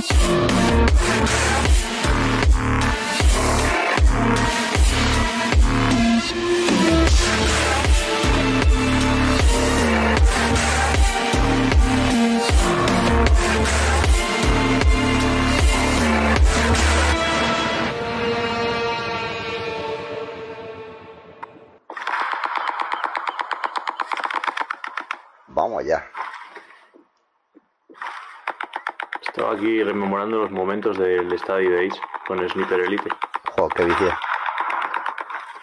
Vamos rememorando los momentos del Study Days con el Sniper Elite. Joder, qué vicio.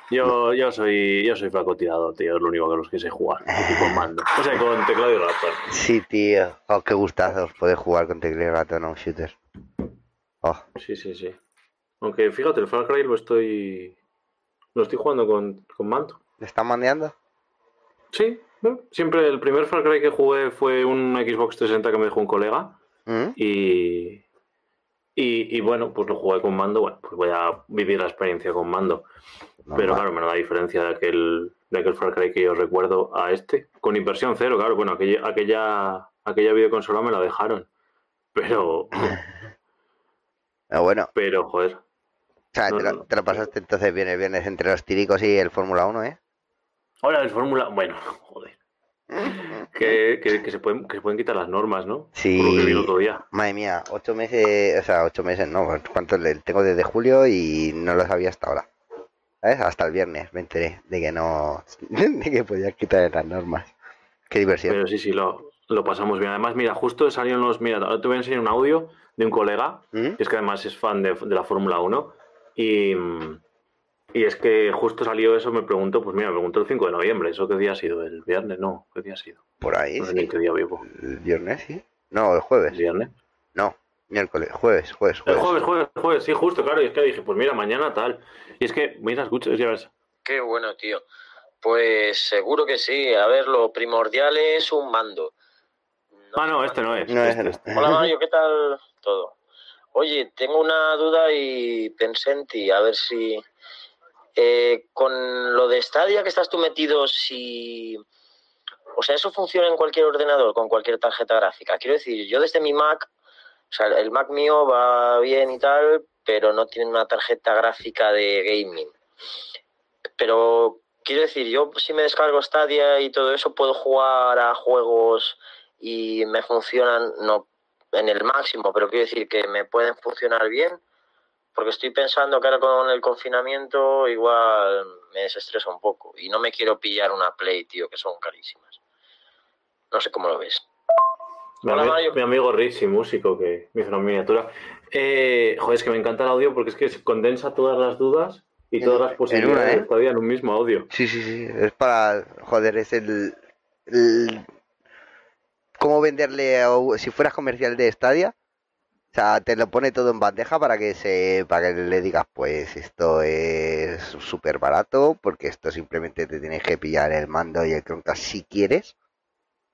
Yo, yo soy yo soy tirador, tío, es lo único que los que sé jugar. Y con mando. O sea, con teclado y ratón. Sí, tío. Oh, qué gustazos poder jugar con teclado y ratón a un shooter. Oh, Sí, sí, sí. Aunque fíjate, el Far Cry lo estoy. Lo estoy jugando con, con mando. ¿le están mandeando? Sí, bueno, siempre el primer Far Cry que jugué fue un Xbox 360 que me dejó un colega. ¿Mm? Y, y, y bueno, pues lo jugué con mando. Bueno, pues voy a vivir la experiencia con mando. Pero claro, me da diferencia de aquel, de aquel Far Cry que yo recuerdo a este. Con inversión cero, claro. Bueno, aquella, aquella, aquella videoconsola me la dejaron. Pero, Ah, bueno, pero, joder. o sea, No, te, no, lo, no. te lo pasaste entonces vienes, vienes entre los tiricos y el Fórmula 1, ¿eh? Ahora el Fórmula. Bueno, joder. Que, que, que se pueden, que se pueden quitar las normas, ¿no? Sí. Por lo que vi el otro día. Madre mía, ocho meses, o sea, ocho meses no, ¿cuántos le tengo desde julio y no lo sabía hasta ahora? ¿Sabes? Hasta el viernes me enteré de que no, de que podías quitar las normas. Qué diversión. Pero sí, sí, lo, lo pasamos bien. Además, mira, justo salieron los. Mira, ahora te voy a enseñar un audio de un colega, ¿Mm? que es que además es fan de, de la Fórmula 1. Y, y es que justo salió eso, me preguntó, pues mira, me preguntó el 5 de noviembre. ¿Eso qué día ha sido? ¿El viernes? No, ¿qué día ha sido? Por ahí, No sé ni sí. qué día vivo. El viernes, sí. No, el ¿El jueves. viernes? No, miércoles, jueves, jueves, El jueves. jueves, jueves, jueves, sí, justo, claro. Y es que dije, pues mira, mañana tal. Y es que, mira, escucha, ya ves. Qué bueno, tío. Pues seguro que sí. A ver, lo primordial es un mando. Ah, no, este no es. No es este, el- Hola Mario, ¿qué tal todo? Oye, tengo una duda y pensé en ti, a ver si eh, con lo de Stadia que estás tú metido, si... O sea, eso funciona en cualquier ordenador, con cualquier tarjeta gráfica. Quiero decir, yo desde mi Mac, o sea, el Mac mío va bien y tal, pero no tiene una tarjeta gráfica de gaming. Pero quiero decir, yo si me descargo Stadia y todo eso, puedo jugar a juegos y me funcionan, no en el máximo, pero quiero decir que me pueden funcionar bien, porque estoy pensando que ahora con el confinamiento igual me desestresa un poco y no me quiero pillar una Play, tío, que son carísimas. No sé cómo lo ves. Mi, Hola, ami- Mario. mi amigo Richie, músico, que me hizo una miniatura. Eh, joder, es que me encanta el audio porque es que se condensa todas las dudas y En- todas las en posibilidades una, ¿eh? Stadia en un mismo audio. Sí, sí, sí. Es para. Joder, es el. el- ¿Cómo venderle a si fueras comercial de Stadia? O sea, te lo pone todo en bandeja para que se para que le digas, pues esto es súper barato, porque esto simplemente te tienes que pillar el mando y el Chromecast si quieres,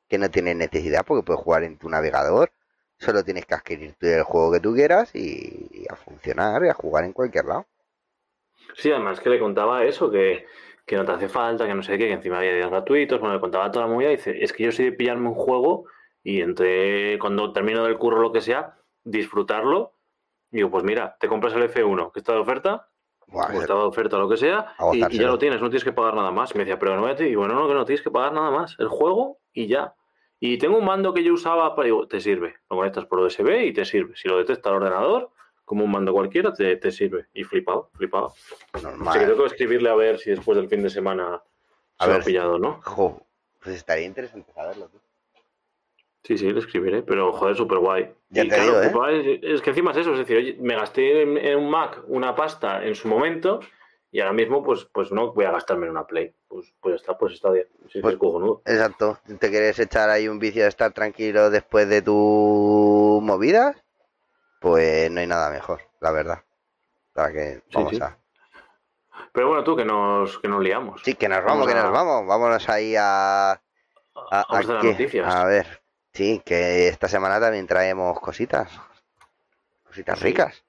que no tienes necesidad porque puedes jugar en tu navegador, solo tienes que adquirir tú el juego que tú quieras y, a funcionar y a jugar en cualquier lado. Sí, además que le contaba eso, que, que no te hace falta, que no sé qué, que encima había días gratuitos. Bueno, le contaba toda la movida y dice, es que yo soy de pillarme un juego y entre cuando termino del curro lo que sea, disfrutarlo. Y digo, pues mira, te compras el F1, que está de oferta, Buah, o está de oferta lo que sea, y, y ya lo tienes, no tienes que pagar nada más. Y me decía, pero no, y bueno, no, que no tienes que pagar nada más, el juego y ya. Y tengo un mando que yo usaba para, digo, te sirve, lo conectas por USB y te sirve. Si lo detecta el ordenador, como un mando cualquiera, te, te sirve. Y flipado, flipado. normal. Así que tengo que escribirle a ver si después del fin de semana A se lo ha pillado, ¿no? Jo, pues estaría interesante saberlo. tú. Sí, sí, le escribiré, pero joder, súper guay. Ya te digo, ¿eh? es, es que encima es eso, es decir, oye, me gasté en, en un Mac una pasta en su momento y ahora mismo pues, pues no voy a gastarme en una Play. Pues, pues está, pues está bien. Sí, Pues- es cojonudo. Exacto. ¿Te quieres echar ahí un vicio de estar tranquilo después de tu movida? Pues no hay nada mejor, la verdad. Para que vamos sí. a. Pero bueno, tú que nos, que nos liamos. Sí, que nos vamos, Vamos que a- nos vamos. Vámonos ahí a. a, Vamos a hacer las noticias. A ver. Sí, que esta semana también traemos cositas. Cositas Sí. ricas.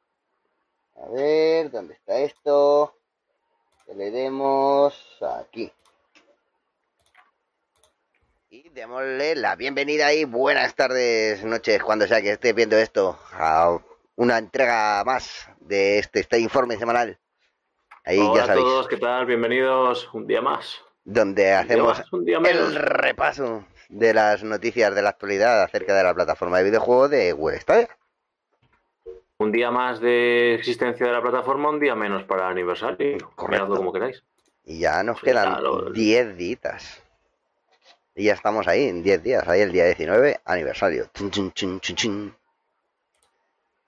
A ver, ¿dónde está esto? Que le demos aquí. Y démosle la bienvenida y buenas tardes, noches, cuando sea que estés viendo esto, a una entrega más de este, este informe semanal. Ahí Hola ya sabéis. a todos, ¿qué tal? Bienvenidos un día más. Donde hacemos el repaso de las noticias de la actualidad acerca de la plataforma de videojuegos de Google Stadia. Un día más de existencia de la plataforma, un día menos para el aniversario. Correcto. como queráis. Y ya nos quedan 10 ditas. Y ya estamos ahí, en 10 días, ahí el día 19, aniversario.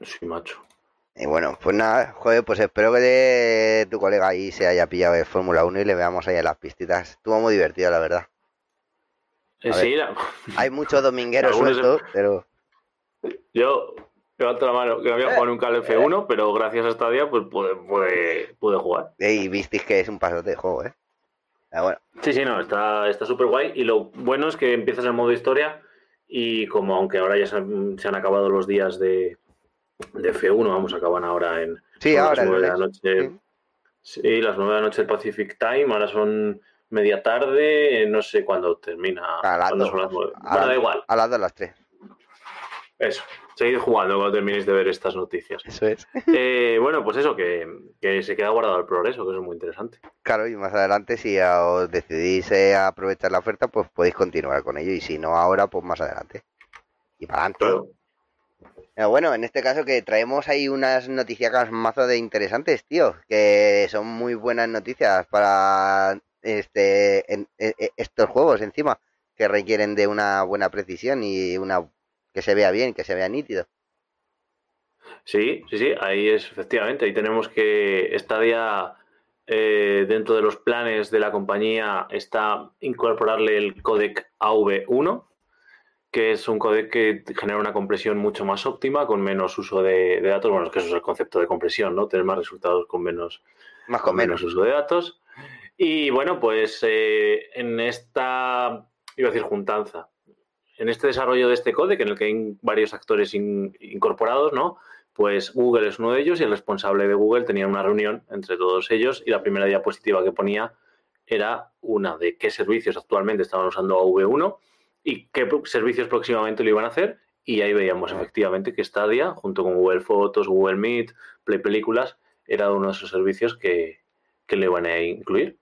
Sí, macho. Y bueno, pues nada, joder, pues espero que tu colega ahí se haya pillado el Fórmula 1 y le veamos ahí en las pistitas. Estuvo muy divertido, la verdad. Sí, Hay muchos domingueros sueltos, pero... Yo levanto la mano, que no había jugado nunca al F1, pero gracias a esta día pues pude, pude, jugar. Y visteis que es un pasote de juego, ¿eh? Sí, sí, no, está súper guay. Y lo bueno es que empiezas en modo historia y como aunque ahora ya se han, acabado los días de, de F1, vamos, acaban ahora en sí, ahora las 9 de la noche. Sí. las 9 de la noche del Pacific Time, ahora son media tarde, no sé cuándo termina. A las las da igual. A las 2 a las 3. Eso. Seguid jugando cuando terminéis de ver estas noticias. Eso es. Eh, bueno, pues eso, que, se queda guardado el progreso, que eso es muy interesante. Claro, y más adelante, si os decidís eh, aprovechar la oferta, pues podéis continuar con ello. Y si no ahora, pues más adelante. Y para adelante. bueno, en este caso que traemos ahí unas noticias mazo de interesantes, tío. Que son muy buenas noticias para este en, estos juegos encima. Que requieren de una buena precisión y una que se vea bien, que se vea nítido. Sí, sí, sí, ahí es efectivamente, ahí tenemos que Stadia eh, dentro de los planes de la compañía está incorporarle el codec AV1, que es un codec que genera una compresión mucho más óptima con menos uso de, datos. Bueno, es que eso es el concepto de compresión, ¿no? Tener más resultados con menos, más con, menos. uso de datos. Y bueno, pues eh, en esta, iba a decir juntanza, en este desarrollo de este código, en el que hay varios actores incorporados, ¿no? Pues Google es uno de ellos y el responsable de Google tenía una reunión entre todos ellos y la primera diapositiva que ponía era una de qué servicios actualmente estaban usando AV1 y qué servicios próximamente lo iban a hacer. Y ahí veíamos efectivamente que Stadia, junto con Google Fotos, Google Meet, Play Películas, era uno de esos servicios que, que le iban a incluir.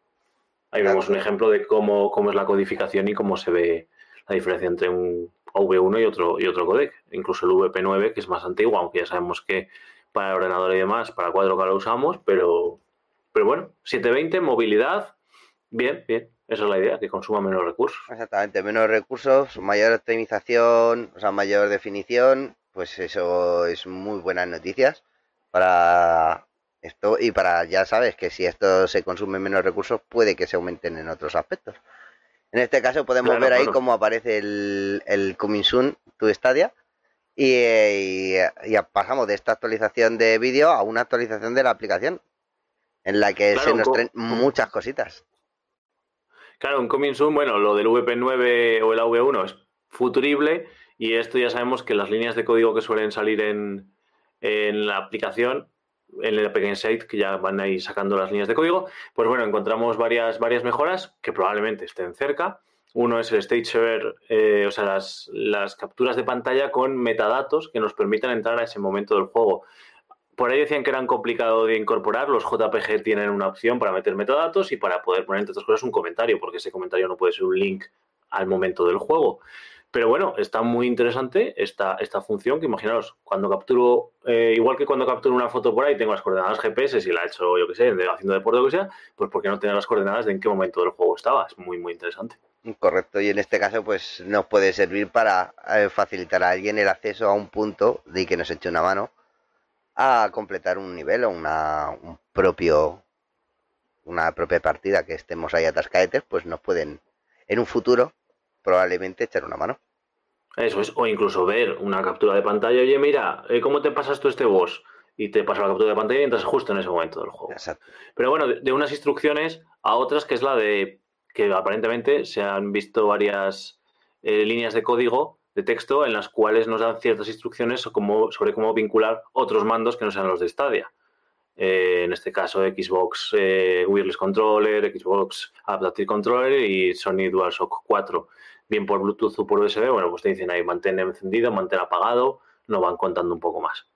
Ahí vemos un ejemplo de cómo, cómo es la codificación y cómo se ve la diferencia entre un V1 y otro, y otro codec. Incluso el VP9, que es más antiguo, aunque ya sabemos que para el ordenador y demás, para 4K lo usamos, pero, pero bueno, 720, movilidad, bien, bien. Esa es la idea, que consuma menos recursos. Exactamente, menos recursos, mayor optimización, o sea, mayor definición, pues eso es muy buenas noticias para esto y para, ya sabes, que si esto se consume menos recursos, puede que se aumenten en otros aspectos. En este caso podemos ver ahí cómo aparece el, el Coming Soon to Stadia y, pasamos de esta actualización de vídeo a una actualización de la aplicación en la que se nos traen muchas cositas. Claro, un Coming Soon, bueno, lo del VP9 o el AV1 es futurible y esto ya sabemos que las líneas de código que suelen salir en, en la aplicación en el pequeño site que ya van ahí sacando las líneas de código, pues bueno, encontramos varias, varias mejoras que probablemente estén cerca. Uno es el state share, eh, o sea, las, las, capturas de pantalla con metadatos que nos permitan entrar a ese momento del juego. Por ahí decían que eran complicado de incorporar. Los JPG tienen una opción para meter metadatos y para poder poner, entre otras cosas, un comentario, porque ese comentario no puede ser un link al momento del juego. Pero bueno, está muy interesante esta, esta función que imaginaros, cuando capturo, eh, igual que cuando capturo una foto por ahí, tengo las coordenadas GPS, si la he hecho, yo que sé, haciendo deporte o lo que sea, pues ¿por qué no tener las coordenadas de en qué momento del juego estaba? Es muy, muy interesante. Correcto, y en este caso pues nos puede servir para eh, facilitar a alguien el acceso a un punto de que nos eche una mano a completar un nivel o una, un propio, una propia partida que estemos ahí atascaetes, pues nos pueden en un futuro probablemente echar una mano. Eso es, o incluso ver una captura de pantalla, oye, mira, eh, ¿cómo te pasas tú este boss? Y te pasa la captura de pantalla y entras justo en ese momento del juego. Exacto. Pero bueno, de, unas instrucciones a otras, que es la de que aparentemente se han visto varias eh, líneas de código de texto en las cuales nos dan ciertas instrucciones sobre cómo vincular otros mandos que no sean los de Stadia. Eh, en este caso Xbox Wireless Controller, Xbox Adaptive Controller y Sony DualShock 4. Bien por Bluetooth o por USB, bueno, pues te dicen ahí mantén encendido, mantén apagado, no van contando un poco más.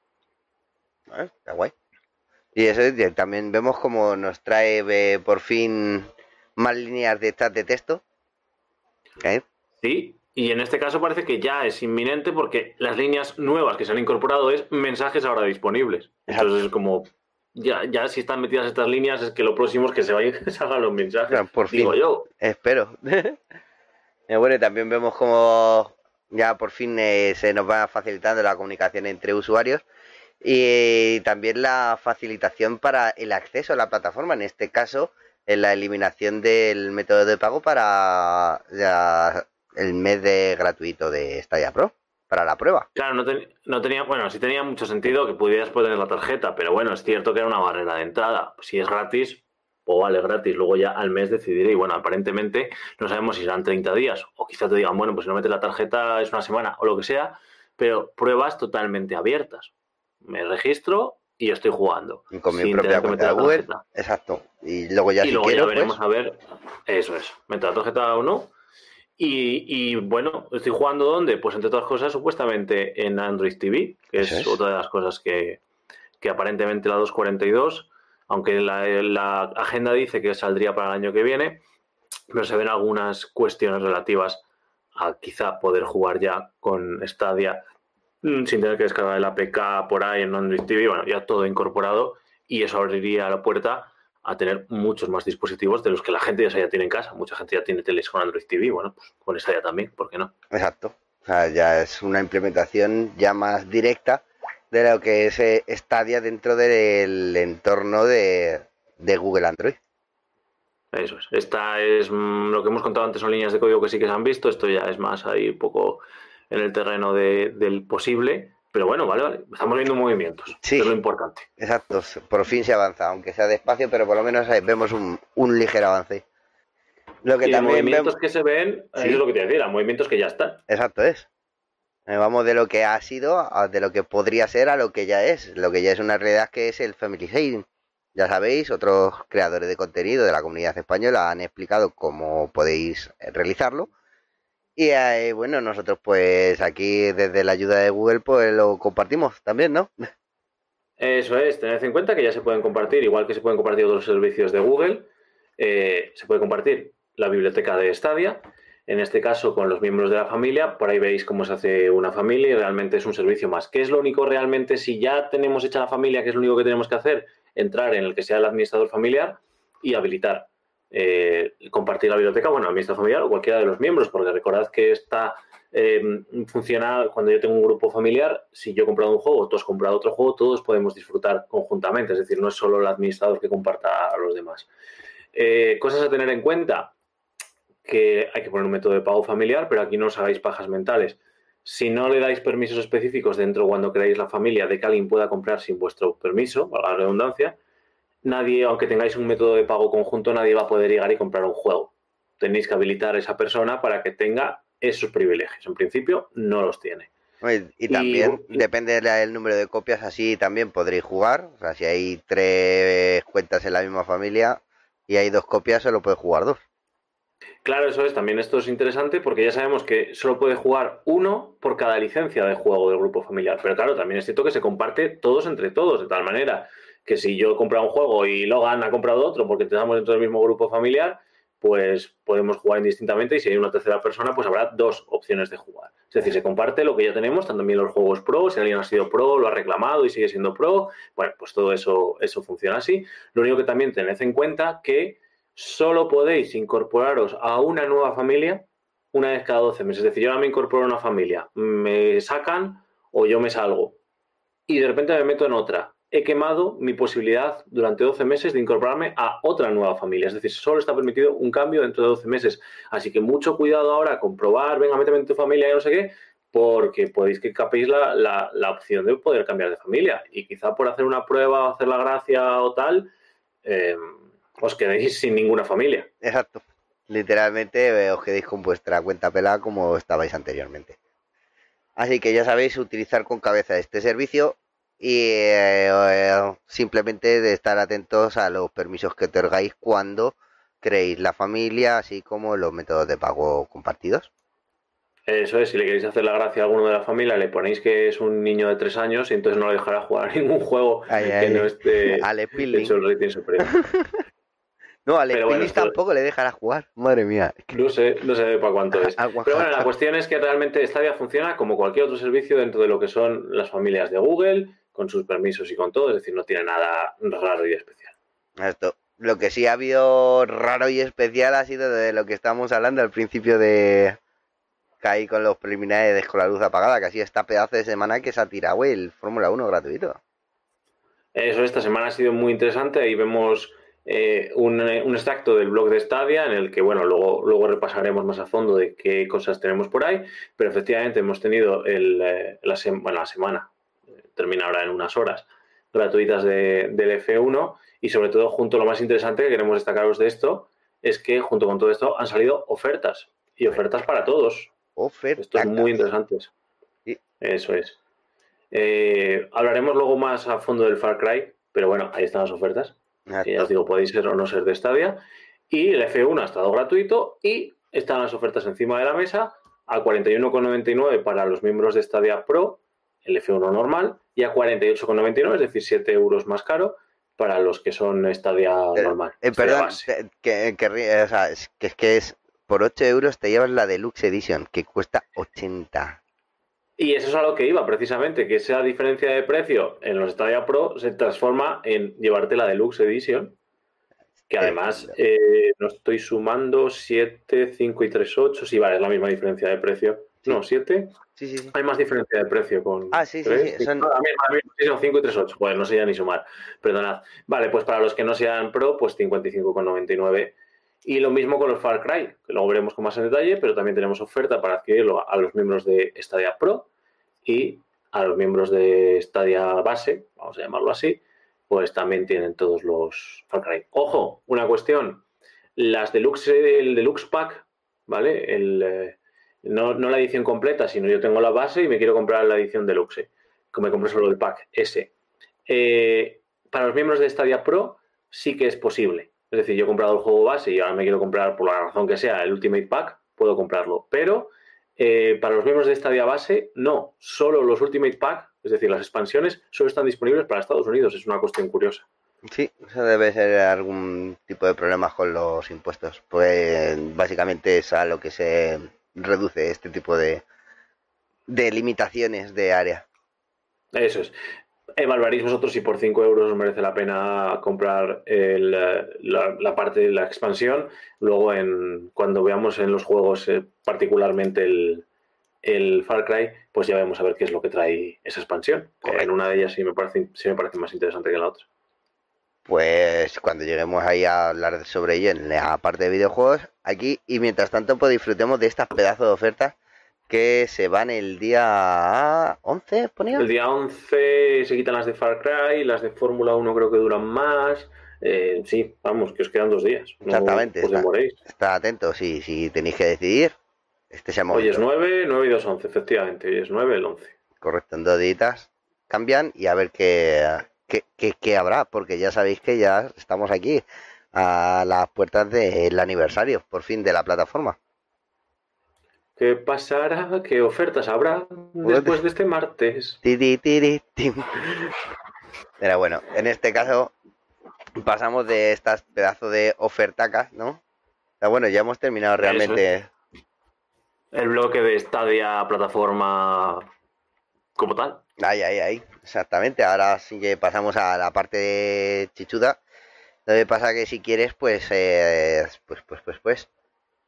Está guay. Y eso también vemos como nos trae eh, por fin más líneas de chat de texto. Sí, y en este caso parece que ya es inminente porque las líneas nuevas que se han incorporado es mensajes ahora disponibles. Entonces es como, ya, ya si están metidas estas líneas es que lo próximo es que se vayan a salgan los mensajes. por fin. yo. Espero. Eh, bueno, también vemos como ya por fin eh, se nos va facilitando la comunicación entre usuarios y también la facilitación para el acceso a la plataforma, en este caso en la eliminación del método de pago para el mes de gratuito de Stadia Pro para la prueba. Claro, no, no, tenía, bueno, sí tenía mucho sentido que pudieras poner la tarjeta, pero bueno, es cierto que era una barrera de entrada. Si es gratis, o vale gratis, luego ya al mes decidiré. Y bueno, aparentemente no sabemos si serán 30 días, o quizás te digan, bueno, pues si no metes la tarjeta es una semana, o lo que sea, pero pruebas totalmente abiertas. Me registro y estoy jugando. con mi propia cuenta de Google. Exacto. Y luego ya y luego ya veremos pues a ver, eso es, meter la tarjeta o no y, bueno, estoy jugando ¿dónde? Pues entre otras cosas, supuestamente en Android TV, que es, otra de las cosas que, aparentemente la 242, aunque la, agenda dice que saldría para el año que viene, pero se ven algunas cuestiones relativas a quizá poder jugar ya con Stadia mm, sin tener que descargar el APK por ahí en Android TV, bueno, ya todo incorporado y eso abriría la puerta a tener muchos más dispositivos de los que la gente ya, tiene en casa. Mucha gente ya tiene teles con Android TV, bueno, pues con esta ya también, ¿por qué no? Exacto. O sea, ya es una implementación ya más directa de lo que es eh, Stadia dentro del entorno de, Google Android. Eso es. Esta es mm, lo que hemos contado antes, son líneas de código que sí que se han visto. Esto ya es más ahí un poco en el terreno del posible. Pero bueno, vale, vale. Estamos viendo movimientos. Sí. es lo importante. Exacto. Por fin se avanza, aunque sea despacio, pero por lo menos vemos un, ligero avance. Lo que también movimientos que se ven, es lo que te decía, movimientos que ya están. Exacto, es. Eh, vamos de lo que ha sido, a de lo que podría ser a lo que ya es. Lo que ya es una realidad que es el Family Saving. Ya sabéis, otros creadores de contenido de la comunidad española han explicado cómo podéis realizarlo. Y eh, bueno, nosotros pues aquí desde la ayuda de Google pues lo compartimos también, ¿no? Eso es, tened en cuenta que ya se pueden compartir, igual que se pueden compartir otros servicios de Google, eh, se puede compartir la biblioteca de Stadia, en este caso con los miembros de la familia, por ahí veis cómo se hace una familia y realmente es un servicio más. ¿Qué es lo único realmente si ya tenemos hecha la familia, qué es lo único que tenemos que hacer? Entrar en el que sea el administrador familiar y habilitar eh, compartir la biblioteca, bueno, amistad familiar o cualquiera de los miembros, porque recordad que esta eh, funciona cuando yo tengo un grupo familiar, si yo he comprado un juego, tú has comprado otro juego, todos podemos disfrutar conjuntamente, es decir, no es solo el administrador que comparta a los demás. Eh, cosas a tener en cuenta, que hay que poner un método de pago familiar, pero aquí no os hagáis pajas mentales. Si no le dais permisos específicos dentro cuando creáis la familia de que alguien pueda comprar sin vuestro permiso, valga la redundancia, nadie, aunque tengáis un método de pago conjunto, nadie va a poder llegar y comprar un juego. Tenéis que habilitar a esa persona para que tenga esos privilegios. En principio, no los tiene. Y, también depende del número de copias, así también podréis jugar. O sea, si hay tres cuentas en la misma familia y hay dos copias, solo puede jugar dos. Claro, eso es. También esto es interesante porque ya sabemos que solo puede jugar uno por cada licencia de juego del grupo familiar. Pero claro, también es cierto que se comparte todos entre todos, de tal manera que si yo he comprado un juego y Logan ha comprado otro porque estamos dentro del mismo grupo familiar, pues podemos jugar indistintamente y si hay una tercera persona, pues habrá dos opciones de jugar. Es decir, se comparte lo que ya tenemos, también los juegos pro, si alguien ha sido pro, lo ha reclamado y sigue siendo pro, bueno, pues todo eso, eso funciona así. Lo único que también tened en cuenta que solo podéis incorporaros a una nueva familia una vez cada 12 meses. Es decir, yo ahora me incorporo a una familia, me sacan o yo me salgo y de repente me meto en otra he quemado mi posibilidad durante 12 meses de incorporarme a otra nueva familia. Es decir, solo está permitido un cambio dentro de 12 meses. Así que mucho cuidado ahora con probar, venga, méteme en tu familia y no sé qué, porque podéis que capéis la, la, opción de poder cambiar de familia. Y quizá por hacer una prueba, hacer la gracia o tal, em, os quedéis sin ninguna familia. Exacto. Literalmente eh, os quedéis con vuestra cuenta pelada como estabais anteriormente. Así que ya sabéis utilizar con cabeza este servicio y eh, simplemente de estar atentos a los permisos que otorgáis cuando creéis la familia, así como los métodos de pago compartidos. Eso es, si le queréis hacer la gracia a alguno de la familia, le ponéis que es un niño de tres años y entonces no lo dejará jugar a ningún juego Ay, que ay. no esté Pilling. hecho el rating superior. No, al Pero bueno, tampoco le dejará jugar. Madre mía. No sé, no sé para cuánto es. Pero bueno, la cuestión es que realmente Stadia funciona como cualquier otro servicio dentro de lo que son las familias de Google, con sus permisos y con todo, es decir, no tiene nada raro y especial. Esto. Lo que sí ha habido raro y especial ha sido de lo que estábamos hablando al principio de caí con los preliminares con la luz apagada, que sido esta pedazo de semana que se ha tirado el Fórmula 1 gratuito. Eso esta semana ha sido muy interesante. Ahí vemos eh, un, eh, un extracto del blog de Stadia en el que, bueno, luego, luego repasaremos más a fondo de qué cosas tenemos por ahí. Pero efectivamente hemos tenido el, eh, la, sem- bueno, la semana, eh, termina ahora en unas horas, gratuitas de- del F1. Y sobre todo, junto lo más interesante que queremos destacaros de esto, es que junto con todo esto han salido ofertas. Y ofertas para todos. Oferta. Estos muy interesantes. Sí. Eso es. Hablaremos luego más a fondo del Far Cry, pero bueno, ahí están las ofertas. Que ya os digo, podéis ser o no ser de Stadia. Y el F1 ha estado gratuito y están las ofertas encima de la mesa a 41,99 para los miembros de Stadia Pro, el F1 normal, y a 48,99, es decir, 7 euros más caro para los que son Stadia Pero, normal. Eh, perdón, te- que, que ri- o sea, es que es que es por 8 euros te llevas la Deluxe Edition, que cuesta 80. Y eso es a lo que iba, precisamente, que esa diferencia de precio en los Stadia Pro se transforma en llevarte la Deluxe Edition, que además eh, no estoy sumando 7, 5 y 3, 8, sí, vale, es la misma diferencia de precio. Sí. No, 7. Sí, sí, sí. Hay más diferencia de precio con. Ah, sí, sí, tres, sí, son- cinco. A mí, a mí sí son 5 y 3, 8. Pues no sé ya ni sumar. Perdonad. Vale, pues para los que no sean Pro, pues 55,99. Y lo mismo con los Far Cry, que luego veremos con más en detalle, pero también tenemos oferta para adquirirlo a los miembros de Stadia Pro y a los miembros de Stadia Base, vamos a llamarlo así, pues también tienen todos los Far Cry. Ojo, una cuestión. Las Deluxe, el Deluxe Pack, ¿vale? El, eh, no, no la edición completa, sino yo tengo la base y me quiero comprar la edición Deluxe. Que me compro solo el pack S. Eh, para los miembros de Stadia Pro sí que es posible. Es decir, yo he comprado el juego base y ahora me quiero comprar, por la razón que sea, el Ultimate Pack, puedo comprarlo. Pero eh, para los miembros de Stadia base, no. Solo los Ultimate Pack, es decir, las expansiones, solo están disponibles para Estados Unidos. Es una cuestión curiosa. Sí, eso debe ser algún tipo de problemas con los impuestos. Pues básicamente es a lo que se reduce este tipo de, de limitaciones de área. Eso es. Evaluaréis vosotros si por 5 euros os merece la pena comprar el, eh, la, la parte de la expansión. Luego, en, cuando veamos en los juegos, eh, particularmente el, el Far Cry, pues ya vamos a ver qué es lo que trae esa expansión. Correcto. en una de ellas sí me, parece, sí me parece más interesante que en la otra. Pues cuando lleguemos ahí a hablar sobre ello en la parte de videojuegos, aquí y mientras tanto pues disfrutemos de estas pedazos de ofertas que se van el día 11, ponía. El día 11 se quitan las de Far Cry, las de Fórmula 1 creo que duran más. Eh, sí, vamos, que os quedan dos días. No Exactamente, os está. demoréis. Está atento, si, si tenéis que decidir. Este es el Hoy es momento. 9, 9 y 2, 11, efectivamente. Hoy es 9, el 11. Correcto, en dos días cambian y a ver qué, qué, qué- qué habrá, porque ya sabéis que ya estamos aquí a las puertas del aniversario, por fin, de la plataforma. ¿Qué pasará? ¿Qué ofertas habrá después de este martes? Pero bueno, en este caso pasamos de estas pedazos de ofertacas, ¿no? Pero bueno, ya hemos terminado Eso realmente. El bloque de Stadia plataforma como tal. Ahí, ahí, ahí. Exactamente. Ahora sí que pasamos a la parte de chichuda. Donde pasa que si quieres, pues, eh, pues, pues, pues, pues,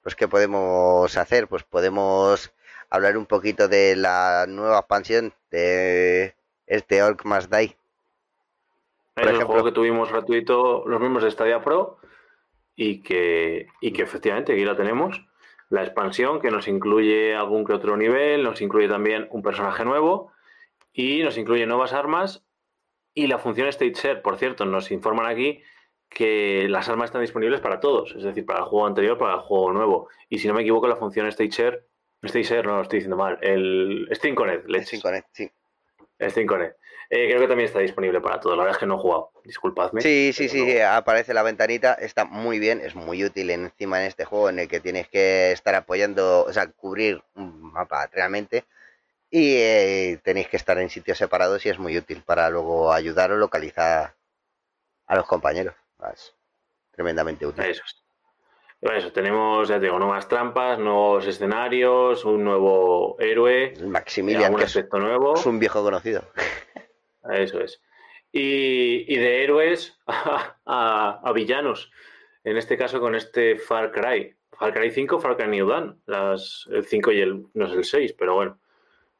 pues, ¿qué podemos hacer? Pues podemos hablar un poquito de la nueva expansión de este Orc Must Die. Por Es el ejemplo. juego que tuvimos gratuito los miembros de Stadia Pro y que, y que efectivamente aquí la tenemos. La expansión que nos incluye algún que otro nivel, nos incluye también un personaje nuevo y nos incluye nuevas armas y la función Stage Share. Por cierto, nos informan aquí que las armas están disponibles para todos, es decir, para el juego anterior, para el juego nuevo. Y si no me equivoco, la función Stage Share, Stage Share no lo estoy diciendo mal, el Steam Connect, leches. Sin Connect, sí. Es 5net. Eh, creo que también está disponible para todos. La verdad es que no he jugado. Disculpadme. Sí, sí, sí, sí, aparece la ventanita, está muy bien, es muy útil encima en este juego en el que tienes que estar apoyando, o sea, cubrir un mapa realmente y eh, tenéis que estar en sitios separados y es muy útil para luego ayudar o localizar a los compañeros. Es tremendamente útil. Eso es. Eso, tenemos, ya te digo, nuevas trampas, nuevos escenarios, un nuevo héroe, Maximilian, que es, aspecto nuevo. es un viejo conocido. Eso es. Y, y de héroes a, a- a villanos. En este caso con este Far Cry. Far Cry 5, Far Cry New Dawn. Las, el 5 y el, no es el 6, pero bueno.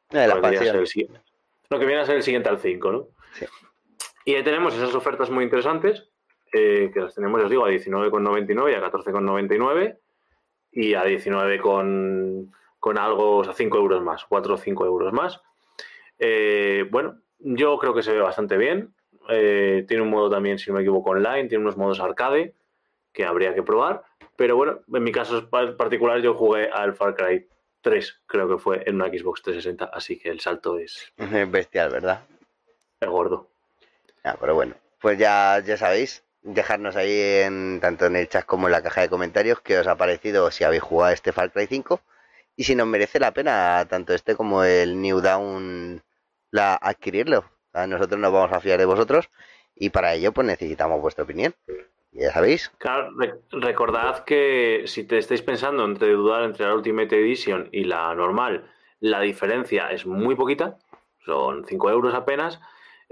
Eh, la lo que viene a ser el siguiente. Lo que viene a ser el siguiente al 5, ¿no? Sí. Y ahí tenemos esas ofertas muy interesantes, eh, que las tenemos, os digo, a 19,99 y a 14,99 y a 19 con, con algo, o sea, 5 euros más, 4 o 5 euros más. Eh, bueno, yo creo que se ve bastante bien. Eh, tiene un modo también, si no me equivoco, online, tiene unos modos arcade que habría que probar. Pero bueno, en mi caso pa- particular yo jugué al Far Cry 3, creo que fue en una Xbox 360, así que el salto es, Bestial, ¿verdad? es gordo. Ah, pero bueno, pues ya, ya sabéis, dejarnos ahí en, tanto en el chat como en la caja de comentarios qué os ha parecido si habéis jugado a este Far Cry 5 y si nos merece la pena tanto este como el New Dawn la, adquirirlo. Sea, nosotros nos vamos a fiar de vosotros y para ello pues necesitamos vuestra opinión. Ya sabéis, Claro, re- recordad que si te estáis pensando entre dudar entre la Ultimate Edition y la normal, la diferencia es muy poquita, son 5 euros apenas.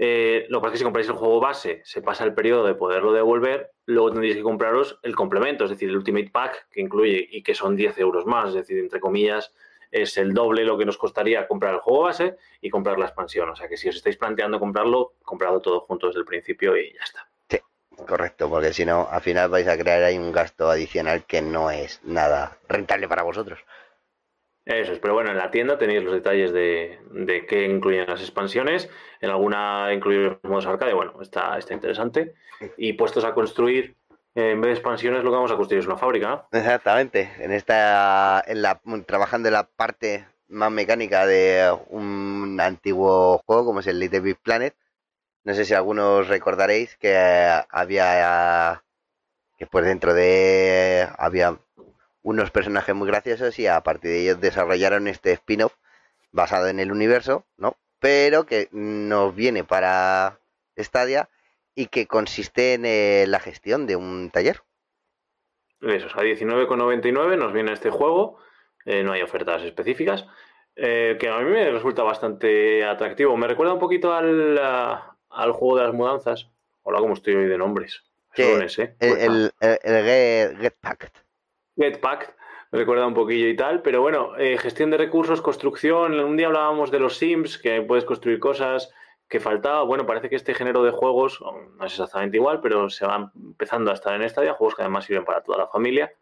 Eh, lo que pasa es que si compráis el juego base, se pasa el periodo de poderlo devolver, luego tendréis que compraros el complemento, es decir, el Ultimate Pack que incluye y que son 10 euros más, es decir, entre comillas, es el doble lo que nos costaría comprar el juego base y comprar la expansión. O sea que si os estáis planteando comprarlo, compradlo todo junto desde el principio y ya está. correcto, porque si no, al final vais a crear ahí un gasto adicional que no es nada rentable para vosotros. Eso es, pero bueno, en la tienda tenéis los detalles de, qué incluyen las expansiones. En alguna incluyen los modos arcade, bueno, está, está interesante. Y puestos a construir, eh, en vez de expansiones, lo que vamos a construir es una fábrica, ¿no? Exactamente, en esta, en la, trabajando en la parte más mecánica de un antiguo juego como es el Little Big Planet. No sé si algunos recordaréis que eh, había, que pues dentro de, había unos personajes muy graciosos y a partir de ellos desarrollaron este spin-off basado en el universo, ¿no? Pero que nos viene para Stadia y que consiste en eh, la gestión de un taller. Eso es, a 19,99 nos viene este juego. eh, no hay ofertas específicas. eh, que a mí me resulta bastante atractivo. Me recuerda un poquito al, al juego de las mudanzas. Hola, ¿cómo estoy hoy de nombres? Ese, El, el, el, el Get, Get Packed. Me recuerda un poquillo y tal, pero bueno, eh, gestión de recursos, construcción, un día hablábamos de los Sims, que puedes construir cosas que faltaba, bueno, parece que este género de juegos, no es exactamente igual, pero se va empezando a estar en esta juegos que además sirven para toda la familia,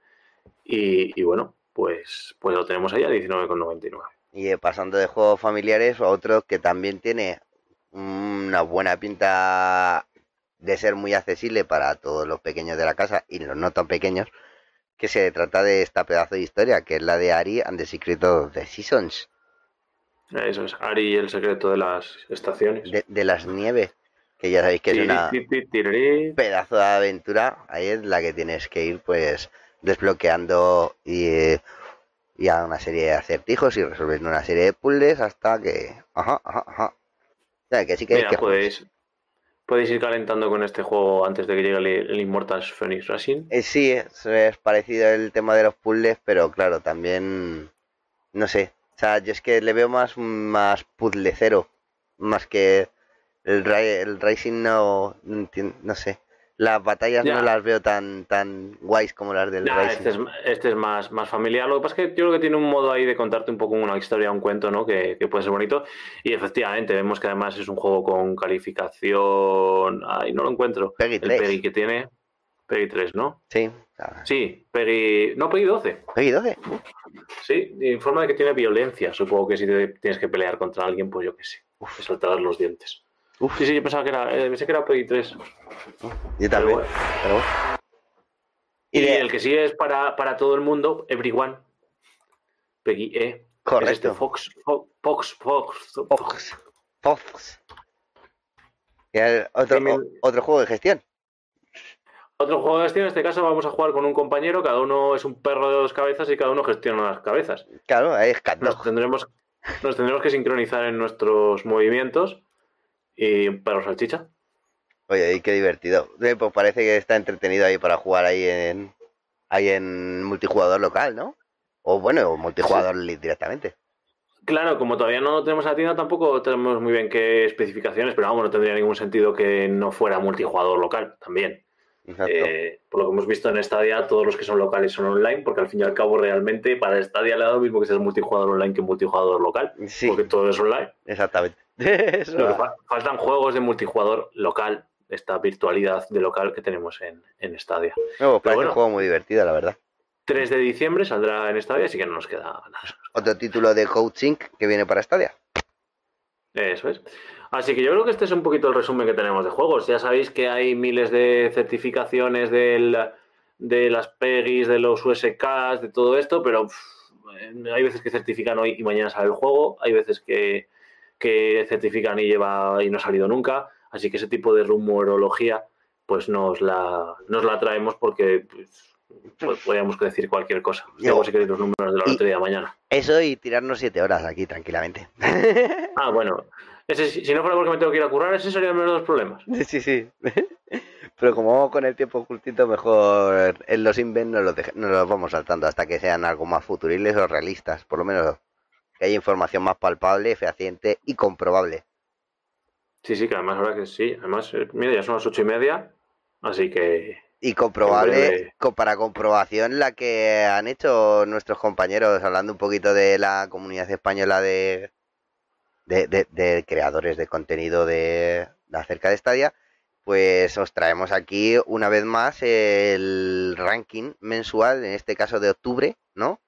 y, bueno, pues, pues lo tenemos ahí a 19,99. Y eh, pasando de juegos familiares a otro que también tiene una buena pinta de ser muy accesible para todos los pequeños de la casa y los no tan pequeños, que se trata de esta pedazo de historia, que es la de Ari and the Secret of the Seasons, Eso es, Ari y el secreto de las estaciones. de, de las nieves, que ya sabéis que es una Tiri, tiri, tiri. pedazo de aventura, ahí es la que tienes que ir pues desbloqueando y, y a una serie de acertijos y resolviendo una serie de puzzles hasta que... Ajá, ajá, ajá. O sea, que sí que Mira, que podéis, podéis ir calentando con este juego antes de que llegue el, el Immortal Phoenix Racing. Eh, sí, es, parecido el tema de los puzzles, pero claro, también no sé. O sea, yo es que le veo más más puzzlecero, más que el, el Racing no, no sé. Las batallas Ya. no las veo tan tan guays como las del Nah, este, es, este es más, más familiar. Lo que pasa es que yo creo que tiene un modo ahí de contarte un poco una historia, un cuento, ¿no? Que, que puede ser bonito. Y efectivamente, vemos que además es un juego con calificación. Ay, no lo encuentro. Peggy El 3. Peggy que tiene. Peggy 3, ¿no? Sí, Sí, Peggy. No, Peggy 12. Peggy 12. Sí, informa de que tiene violencia. Supongo que si te tienes que pelear contra alguien, pues yo qué sé. Te saltarás los dientes. Uf. Sí, sí, yo pensaba que era. eh, pensé que era Peggy 3. Yo también. bueno. pero. Y, Y de- el que sí es para, para todo el mundo, Everyone. Peggy E. Es este Correcto. Fox, Fo- Fox, Fox, Fox, Fox. Fox. Y el otro, otro juego de gestión. Otro juego de gestión, en este caso vamos a jugar con un compañero, cada uno es un perro de dos cabezas y cada uno gestiona las cabezas. Claro, ahí es Nos tendremos, nos tendremos que sincronizar en nuestros movimientos y perro salchicha. Oye, y qué divertido. Eh, Pues parece que está entretenido ahí para jugar ahí en ahí en multijugador local, ¿no? O bueno, multijugador directamente. Claro, como todavía no tenemos en la tienda, tampoco tenemos muy bien qué especificaciones, pero vamos, no tendría ningún sentido que no fuera multijugador local también. Exacto. Eh, por lo que hemos visto en Stadia, todos los que son locales son online, porque al fin y al cabo realmente para Stadia le da lo mismo que seas multijugador online que multijugador local, sí, porque todo es online. exactamente. Eso faltan juegos de multijugador local, esta virtualidad de local que tenemos en, en Stadia. No, parece bueno. un juego muy divertido, la verdad. 3 de diciembre saldrá en Stadia, así que no nos queda nada. Otro título de Coaching que viene para Stadia. Eso es. Así que yo creo que este es un poquito el resumen que tenemos de juegos. Ya sabéis que hay miles de certificaciones del, de las PEGIs, de los USKs, de todo esto, pero pff, hay veces que certifican hoy y mañana sale el juego, hay veces que, que certifican y lleva y no ha salido nunca. Así que ese tipo de rumorología, pues nos la, nos la traemos porque pues, pues, podríamos decir cualquier cosa. Luego si queréis los números de la lotería de mañana. Eso y tirarnos siete horas aquí tranquilamente. Ah, bueno. Ese, si si no fuera porque me tengo que ir a currar, ese sería el menor de los problemas. sí, sí. Pero como vamos con el tiempo justito, mejor en los invent nos los, nos los vamos saltando hasta que sean algo más futuriles o realistas. Por lo menos que haya información más palpable, fehaciente y comprobable. Sí, sí, que además ahora que sí. Además, eh, mira, ya son las ocho y media, así que Y comprobable, breve. para comprobación, la que han hecho nuestros compañeros, hablando un poquito de la comunidad española de, de, de- de creadores de contenido de, de acerca de Stadia, pues os traemos aquí una vez más el ranking mensual, en este caso de octubre, ¿no?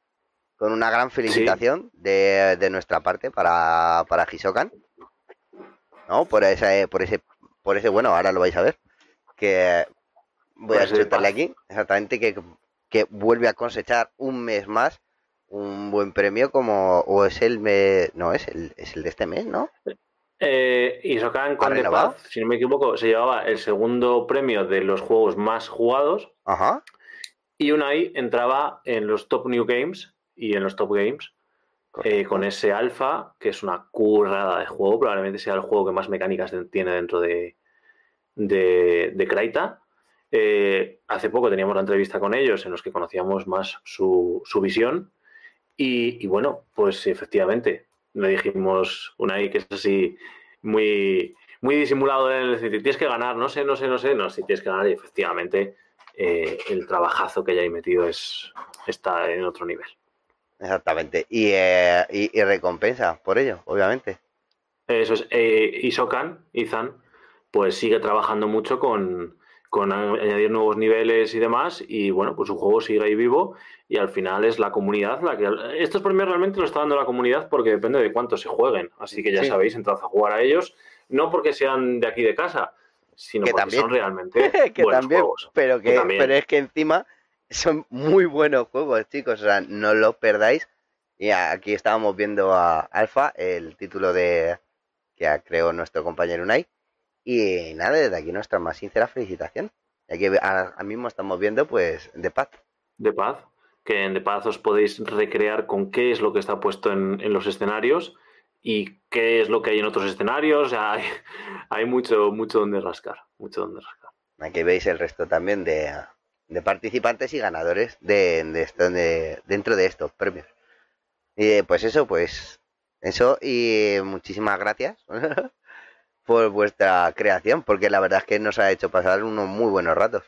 Con una gran felicitación de, de nuestra parte para, para Hisokan, ¿no? Por ese, por ese, por ese, bueno, ahora lo vais a ver, que voy a chutarle paz. aquí, exactamente, que, que vuelve a cosechar un mes más un buen premio como, o es el, me, no, es el, es el de este mes, ¿no? eh, Isokan con renovado? Path, si no me equivoco, se llevaba el segundo premio de los juegos más jugados Ajá, y Unai entraba en los Top New Games y en los Top Games eh, con ese alfa, que es una currada de juego, probablemente sea el juego que más mecánicas tiene dentro de, de, de Kraita. Eh, hace poco teníamos la entrevista con ellos en los que conocíamos más su, su visión y, y bueno, pues efectivamente, le dijimos Unai que es así muy, muy disimulado en el decir, tienes que ganar, no sé, no sé, no sé, no, si tienes que ganar y efectivamente eh, el trabajazo que hay metido es, está en otro nivel. Exactamente. Y, eh, y, y recompensa por ello, obviamente. Eso es. Eh, Isokan, Izan, pues sigue trabajando mucho con, con añadir nuevos niveles y demás. Y bueno, pues su juego sigue ahí vivo. Y al final es la comunidad la que. Estos premios realmente lo está dando la comunidad porque depende de cuánto se jueguen. Así que ya Sí. sabéis, entrad a jugar a ellos. No porque sean de aquí de casa, sino Que porque también. son realmente que buenos también, juegos. pero Que que, también. pero es que encima son muy buenos juegos, chicos. O sea, no los perdáis. Y aquí estábamos viendo a Alpha, el título de que ha creado nuestro compañero Unai. Y nada, desde aquí nuestra más sincera felicitación. Ya que ahora mismo estamos viendo, pues, The Path. de paz, que en The Paz os podéis recrear con qué es lo que está puesto en, en los escenarios y qué es lo que hay en otros escenarios. O sea, hay, hay mucho, mucho donde rascar, mucho donde rascar. Aquí veis el resto también de, de participantes y ganadores de, de esto, de- dentro de estos premios. Y pues eso, pues eso y muchísimas gracias por vuestra creación, porque la verdad es que nos ha hecho pasar unos muy buenos ratos.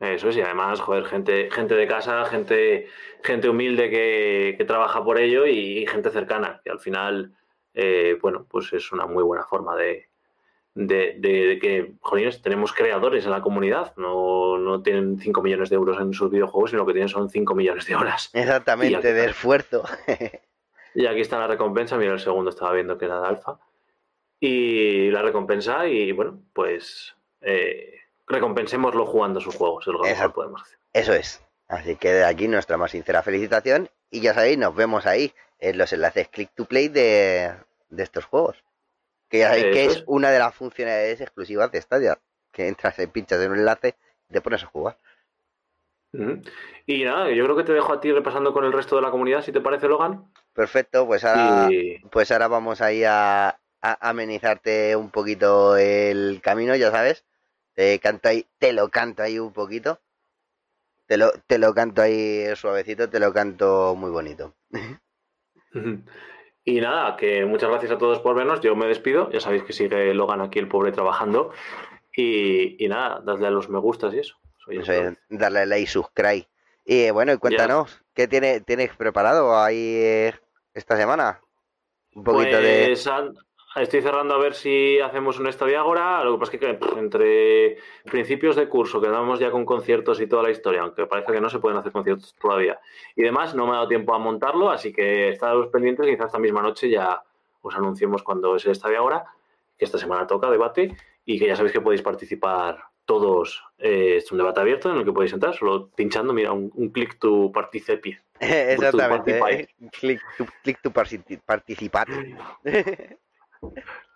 Eso es, y además, joder, gente, gente de casa, gente, gente humilde que, trabaja por ello y, y gente cercana, que al final, eh, bueno, pues es una muy buena forma de, de, de- de que, jolines, tenemos creadores en la comunidad, no, no tienen 5 millones de euros en sus videojuegos, sino que tienen son 5 millones de horas. Exactamente, aquí- de esfuerzo. Y aquí está la recompensa, mira, el segundo estaba viendo que era de alfa. Y la recompensa, y bueno, pues eh, recompensémoslo jugando sus juegos, es lo que mejor podemos hacer. Eso es. Así que de aquí nuestra más sincera felicitación. Y ya sabéis, nos vemos ahí en los enlaces click to play de, de estos juegos. Que ya sabéis que es una de las funcionalidades exclusivas de Stadia. Que entras y pinchas en un enlace y te pones a jugar. Y nada, yo creo que te dejo a ti repasando con el resto de la comunidad, si te parece, Logan. Perfecto, pues ahora, Y pues ahora vamos ahí a, a amenizarte un poquito el camino, ya sabes. Te canto ahí, te lo canto ahí un poquito. Te lo, te lo canto ahí suavecito, te lo canto muy bonito. Y nada, que muchas gracias a todos por vernos. Yo me despido. Ya sabéis que sigue Logan aquí, el pobre, trabajando. Y, y nada, dadle a los me gustas y eso. Soy Eso es, darle a like, subscribe. Y bueno, y cuéntanos, ¿qué tiene, tienes preparado ahí eh, esta semana? Un poquito de... Pues, estoy cerrando a ver si hacemos un estadio ahora. Lo que pasa es que pff, entre principios de curso, que damos ya con conciertos y toda la historia, aunque parece que no se pueden hacer conciertos todavía, y demás, no me ha dado tiempo a montarlo, así que estados pendientes. Quizás esta misma noche ya os anunciemos cuando es el estadio ahora, que esta semana toca debate y que ya sabéis que podéis participar todos. eh, es un debate abierto en el que podéis entrar, solo pinchando, mira, un, un click to participate. Exactamente. participar. eh, to, click to participar.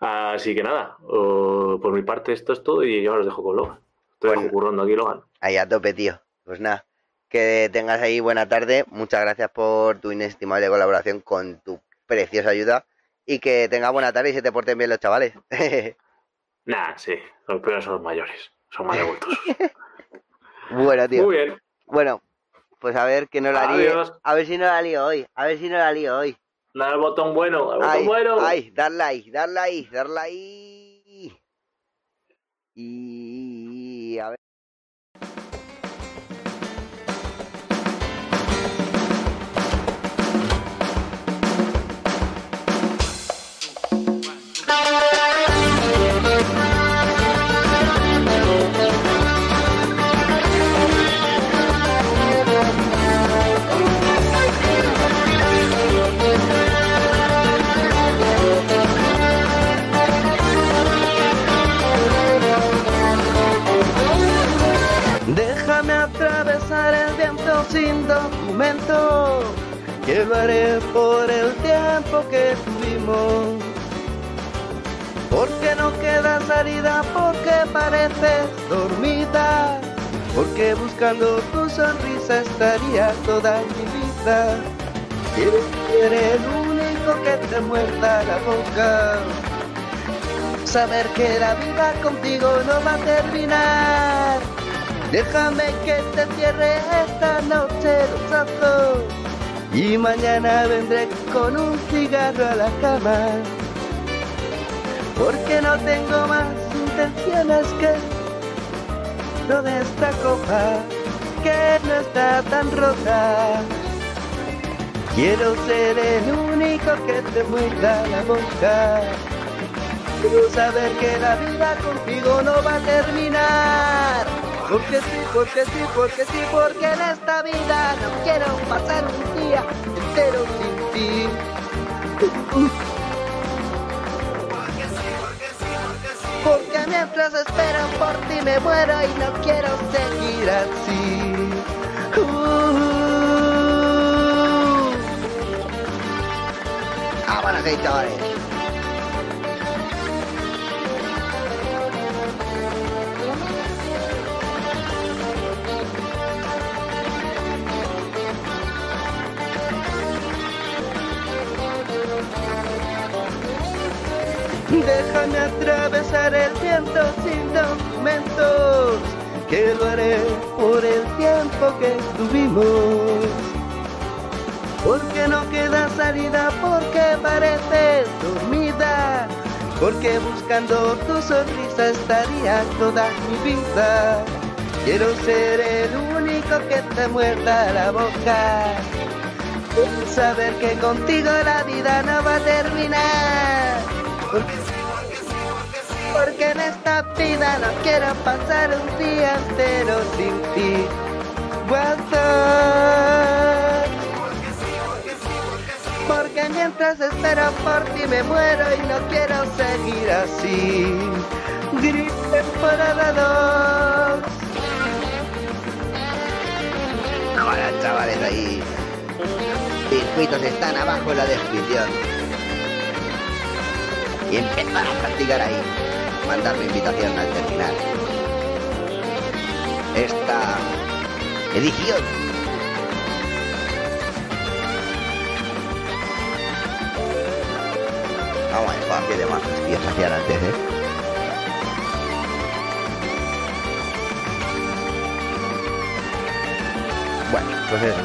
Así que nada, o- por mi parte esto es todo y ahora os dejo con Logan. Estoy Bueno. currando aquí, Logan. Ahí a tope, tío. Pues nada, que tengas ahí buena tarde. Muchas gracias por tu inestimable colaboración con tu preciosa ayuda. Y que tengas buena tarde y se te porten bien los chavales. Nah, sí, los peores son los mayores, son más adultos. bueno, tío. Muy bien, Bueno, pues a ver que no la. Adiós. A ver si no la lío hoy. A ver si no la lío hoy. Dale al botón bueno, al botón bueno. ay, darle ahí, darle ahí, darle ahí. Y a ver. Lo haré por el tiempo que tuvimos. Porque no queda salida, porque pareces dormida, porque buscando tu sonrisa estaría toda mi vida. Ser el único que te muerda la boca. Saber que la vida contigo no va a terminar. Déjame que te cierre esta noche los ojos y mañana vendré con un cigarro a la cama. Porque no tengo más intenciones que lo de esta copa que no está tan rota. Quiero ser el único que te muerda la boca. Quiero saber que la vida contigo no va a terminar. Porque sí, porque sí, porque sí, porque en esta vida no quiero pasar un día entero sin ti. Porque mientras espero por ti me muero y no quiero seguir así. Uh. Vámonos Déjame atravesar el viento sin documentos, que lo haré por el tiempo que estuvimos. Porque no queda salida, porque pareces dormida, porque buscando tu sonrisa estaría toda mi vida. Quiero ser el único que te muerda la boca. Saber que contigo la vida no va a terminar. Porque, en esta vida no quiero pasar un día entero sin ti. WhatsApp. Porque mientras espero por ti me muero y no quiero seguir así. Gris temporada 2. Ahora, chavales, ahí. Circuitos están abajo en la descripción. Y empezar a practicar ahí. Mandar mi invitación al terminar esta edición. Vamos a ver, qué demás tíos hacían antes, ¿eh? Bueno, pues eso.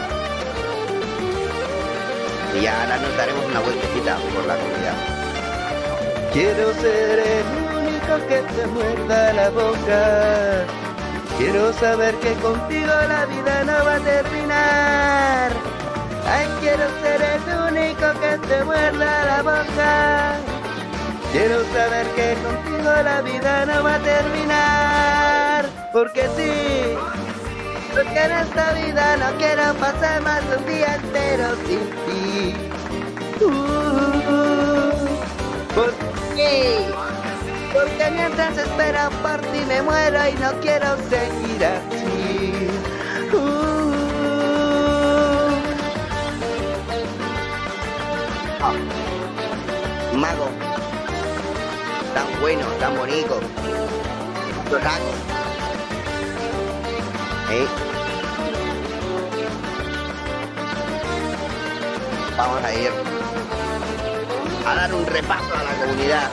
Y ahora nos daremos una vueltecita por la comunidad. Quiero ser el único que te muerda la boca. Quiero saber que contigo la vida no va a terminar. Ay, quiero ser el único que te muerda la boca. Quiero saber que contigo la vida no va a terminar. Porque sí, porque en esta vida no quiero pasar más un día entero sin ti. Uh, ¿Por qué? Porque mientras espero por ti me muero y no quiero seguir así. Uh, Mago. Tan bueno, tan bonito. ¿Eh? Vamos a ir a dar un repaso a la comunidad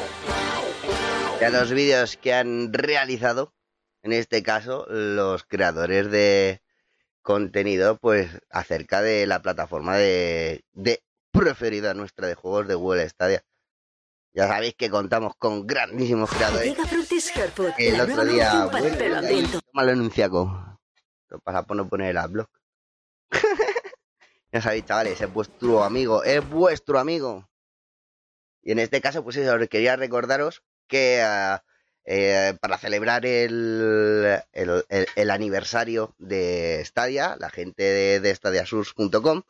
y a los vídeos que han realizado, en este caso, los creadores de contenido, pues acerca de la plataforma de, de preferida nuestra de juegos de Google Stadia. Ya sabéis que contamos con grandísimos creadores. Llega Frutis Hairfood, El otro día, bueno, toma lo enunciaco. Lo pasa por no poner el adblock. ya sabéis, chavales, es vuestro amigo, es vuestro amigo. Y en este caso, pues eso, quería recordaros que ah, eh, para celebrar el, el- aniversario de Stadia, la gente de, de StadiaSurs.com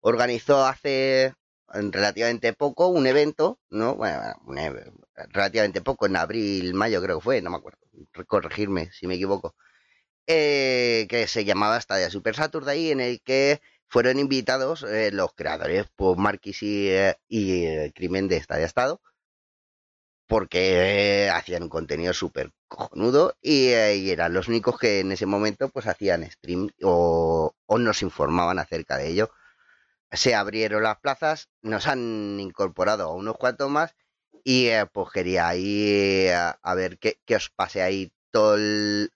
organizó hace relativamente poco un evento, ¿no? Bueno, relativamente poco, en abril, mayo creo que fue, no me acuerdo, corregirme si me equivoco, eh, que se llamaba Stadia Super Saturday, en el que fueron invitados eh, los creadores, pues Marquis y, eh, eh, Crimen de Stadia Estado, porque eh, hacían un contenido súper cojonudo y, eran los únicos que en ese momento pues hacían stream o, nos informaban acerca de ello. Se abrieron las plazas, nos han incorporado a unos cuantos más y pues quería ahí a, ver qué, os pase ahí todo.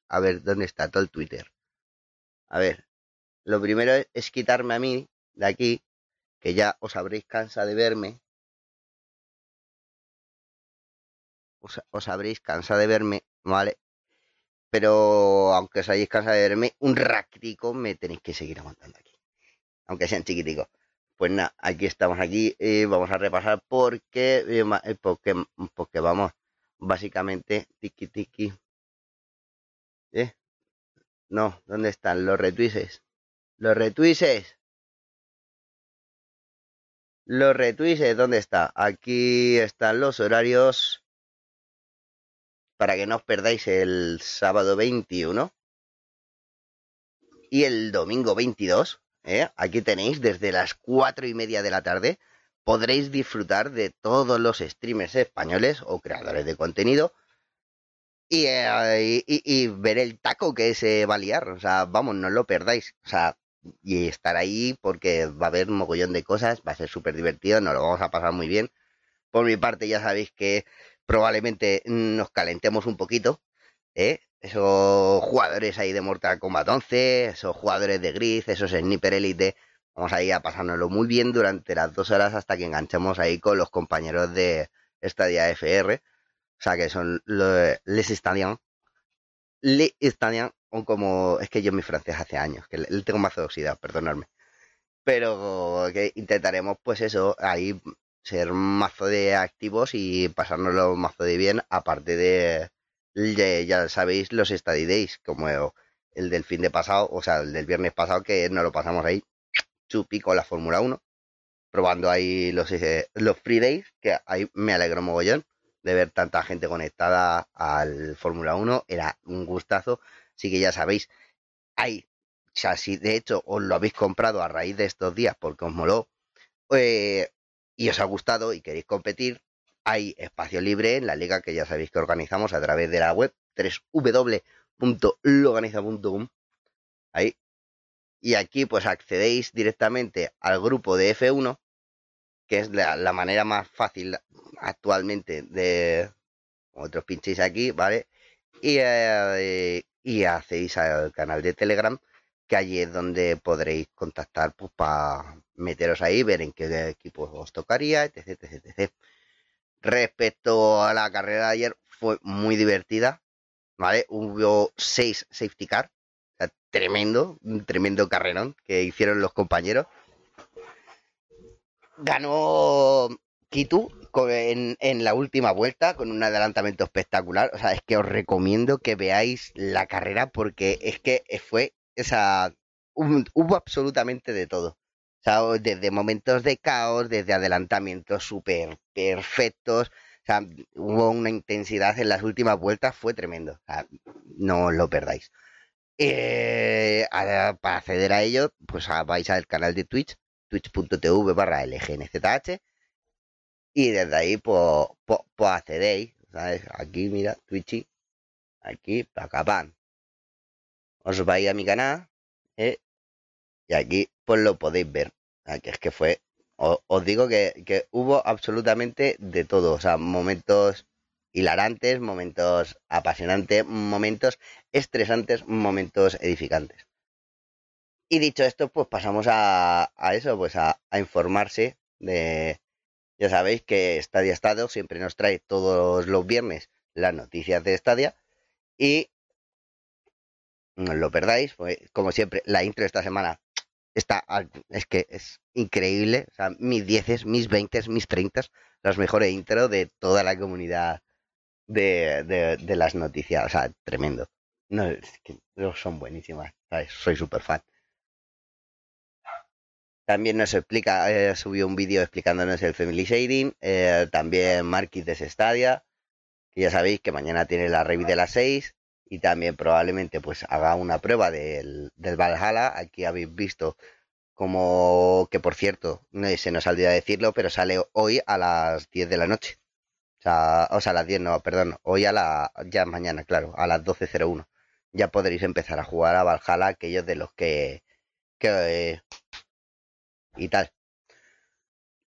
A ver, ¿dónde está todo el Twitter? A ver, lo primero es, es quitarme a mí de aquí, que ya os habréis cansado de verme. Os, habréis cansado de verme, ¿vale? Pero aunque os hayáis cansado de verme, un ratico me tenéis que seguir aguantando aquí. Aunque sean chiquiticos. Pues nada, aquí estamos aquí y vamos a repasar porque, eh, eh, porque, porque vamos, básicamente, tiki tiki. ¿Eh? No, ¿dónde están los retweets? Los retweets. Los retweets, ¿dónde está? Aquí están los horarios para que no os perdáis el sábado 21 y el domingo 22. ¿eh? Aquí tenéis desde las cuatro y media de la tarde. Podréis disfrutar de todos los streamers españoles o creadores de contenido y, eh, y ver el taco que se va a liar. O sea, vamos, no lo perdáis. O sea, y estar ahí porque va a haber un mogollón de cosas, va a ser súper divertido, nos lo vamos a pasar muy bien. Por mi parte, ya sabéis que probablemente nos calentemos un poquito, ¿eh? Esos jugadores ahí de Mortal Kombat 11, esos jugadores de Gris, esos Sniper Elite, vamos ahí a pasárnoslo muy bien durante las dos horas hasta que enganchemos ahí con los compañeros de Stadia FR, o sea que son lo- les les como, es que yo mi francés hace años, que le tengo mazo oxidado, perdonadme, pero que intentaremos pues eso, ahí ser mazo de activos y pasárnoslo mazo de bien, aparte de, ya sabéis, los study como el del fin de pasado, o sea, el del viernes pasado, que nos lo pasamos ahí, chupi con la Fórmula 1, probando ahí los, eh, los free days, que ahí me alegro mogollón de ver tanta gente conectada al Fórmula 1, era un gustazo, así que ya sabéis, hay, o sea, si de hecho os lo habéis comprado a raíz de estos días porque os moló, eh, y os ha gustado y queréis competir, hay espacio libre en la liga que ya sabéis que organizamos a través de la web www.loganiza.com. Ahí. Y aquí pues accedéis directamente al grupo de F1, que es la, la manera más fácil actualmente de... Otros pinchéis aquí, ¿vale? Y, eh, y hacéis al canal de Telegram, que allí es donde podréis contactar pues, para meteros ahí, ver en qué equipo os tocaría, etc, etc, etc. Respecto a la carrera de ayer, fue muy divertida, ¿vale? Hubo seis safety car, tremendo, un tremendo carrerón que hicieron los compañeros. Ganó Kitu en, en la última vuelta con un adelantamiento espectacular. O sea, es que os recomiendo que veáis la carrera porque es que fue esa. un- hubo absolutamente de todo. O sea, desde momentos de caos, desde adelantamientos súper perfectos. O sea, hubo una intensidad en las últimas vueltas, fue tremendo. O sea, no lo perdáis. Eh, para acceder a ello, pues vais al canal de Twitch, twitch.tv barra LGNZH, y desde ahí, pues, pues, pues accedéis, ¿sabes? Aquí, mira, Twitchy, aquí, para acá. Os vais a mi canal, ¿eh? y aquí, pues lo podéis ver. Que es que fue, o- os, digo que, que hubo absolutamente de todo, o sea, momentos hilarantes, momentos apasionantes, momentos estresantes, momentos edificantes. Y dicho esto, pues pasamos a, a eso, pues a, a informarse de, ya sabéis que Stadia Estado siempre nos trae todos los viernes las noticias de Stadia y no os lo perdáis, pues, como siempre, la intro de esta semana está, es que es increíble, o sea, mis dieces, mis veintes, mis treintas, las mejores intro de toda la comunidad de, de, las noticias, o sea, tremendo. No, es que son buenísimas, soy súper fan. También nos explica, eh, subió un vídeo explicándonos el Family Shading, eh, también Marquis de Stadia, que ya sabéis que mañana tiene la review de las 6 y también probablemente pues haga una prueba del, del Valhalla. Aquí habéis visto como que por cierto, no se nos olvida decirlo, pero sale hoy a las 10 de la noche. O sea, o sea, a las 10 no, perdón, hoy a la, ya mañana, claro, a las 12.01. Ya podréis empezar a jugar a Valhalla, aquellos de los que, que y tal.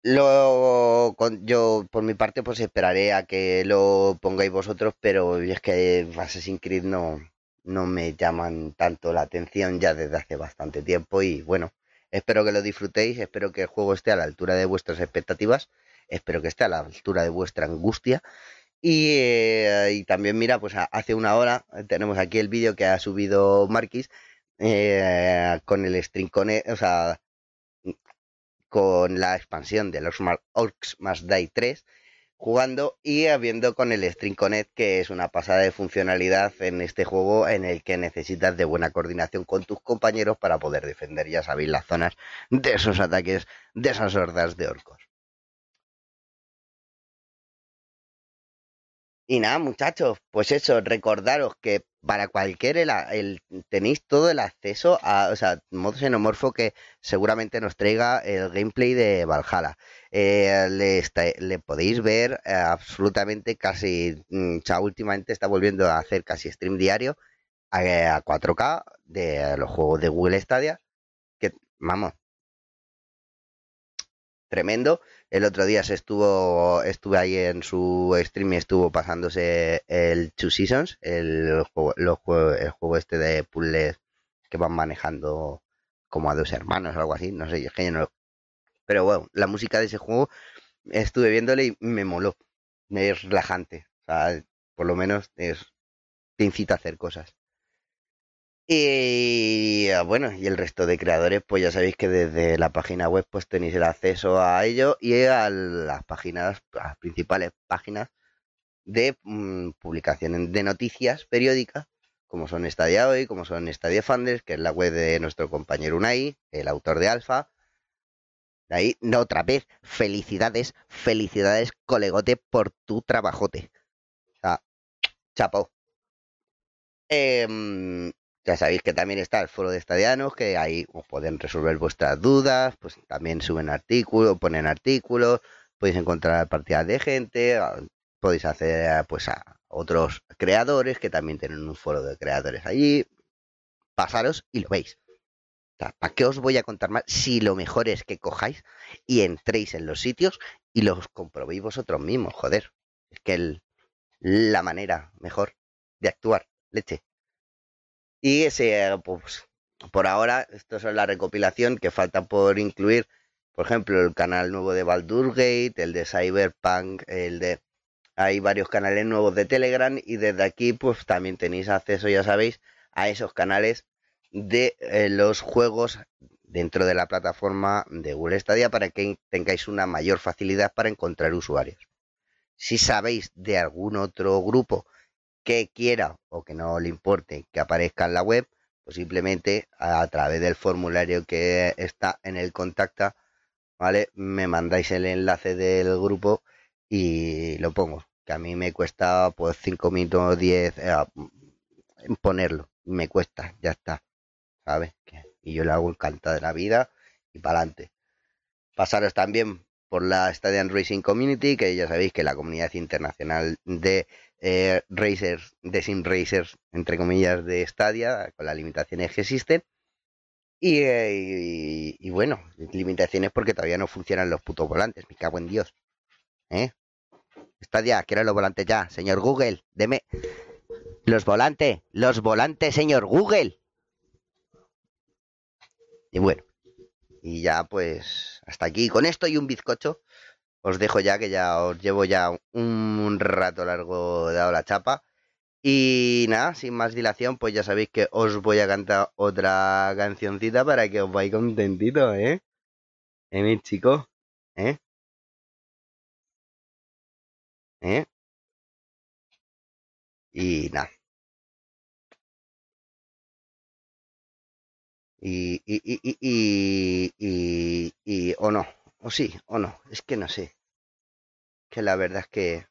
Lo, con- yo por mi parte pues esperaré a que lo pongáis vosotros, pero es que Assassin's Creed no, no me llaman tanto la atención ya desde hace bastante tiempo y bueno, espero que lo disfrutéis, espero que el juego esté a la altura de vuestras expectativas, espero que esté a la altura de vuestra angustia y, eh, también mira, pues hace una hora eh, tenemos aquí el vídeo que ha subido Marquis eh, con el string connect, o sea, con la expansión de los Orcs más Die 3 jugando y habiendo con el String Connect que es una pasada de funcionalidad en este juego en el que necesitas de buena coordinación con tus compañeros para poder defender, ya sabéis, las zonas de esos ataques, de esas hordas de orcos. Y nada, muchachos, pues eso, recordaros que para cualquier el, el- tenéis todo el acceso a, o sea, modo xenomorfo que seguramente nos traiga el gameplay de Valhalla. Eh, le, está- le podéis ver eh, absolutamente casi, mm, últimamente está volviendo a hacer casi stream diario a 4K de los juegos de Google Stadia, que vamos, tremendo. El otro día se estuvo, estuve ahí en su stream y estuvo pasándose el Two Seasons, el juego, el juego este de puzzles que van manejando como a dos hermanos o algo así, no sé, es que yo no lo- Pero bueno, la música de ese juego estuve viéndole y me moló. Es relajante, o sea, por lo menos te incita a hacer cosas. Y ah, bueno, y el resto de creadores, pues ya sabéis que desde la página web pues tenéis el acceso a ello y a las páginas, a las principales páginas de mm, publicaciones de noticias periódicas, como son Stadia Hoy, como son Stadia Funders, que es la web de nuestro compañero Unai, el autor de Alfa. Ahí, no, otra vez, felicidades, felicidades, colegote, por tu trabajote. O sea, chapo. Em, ya sabéis que también está el foro de estadianos, que ahí os pueden resolver vuestras dudas, pues también suben artículos, ponen artículos, podéis encontrar partidas de gente, podéis hacer pues a otros creadores que también tienen un foro de creadores allí. Pasaros y lo veis. ¿Para qué os voy a contar más? Si lo mejor es que cojáis y entréis en los sitios y los comprobéis vosotros mismos, joder. Es que la manera mejor de actuar, leche. Y ese, pues, por ahora, esto es la recopilación que falta por incluir, por ejemplo, el canal nuevo de Baldur Gate, el de Cyberpunk, el de... Hay varios canales nuevos de Telegram y desde aquí pues también tenéis acceso, ya sabéis, a esos canales de eh, los juegos dentro de la plataforma de Google Stadia para que tengáis una mayor facilidad para encontrar usuarios. Si sabéis de algún otro grupo que quiera o que no le importe que aparezca en la web, pues simplemente a través del formulario que está en el contacta, ¿vale? Me mandáis el enlace del grupo y lo pongo. Que a mí me cuesta pues 5 minutos 10 eh, en ponerlo. Me cuesta, ya está. ¿Sabes? Y yo lo hago encantado de la vida y para adelante. Pasaros también por la Stadium Racing Community, que ya sabéis que la comunidad internacional de eh, racers, de sim racers, entre comillas, de Stadia, con las limitaciones que existen. Y, eh, y bueno, limitaciones porque todavía no funcionan los putos volantes, me cago en Dios. ¿Eh? Stadia, quiero los volantes ya, señor Google, deme los volantes, los volantes, señor Google. Y bueno, y ya pues hasta aquí. Con esto y un bizcocho os dejo ya que ya os llevo ya un rato largo dado la chapa. Y nada, sin más dilación, pues ya sabéis que os voy a cantar otra cancioncita para que os vayáis contentitos, ¿eh? ¿Eh, mis chicos? ¿Eh? ¿Eh? Y nada. Y, y, y, y, y, y, y- o no, o sí, o no, es que no sé. Que la verdad es que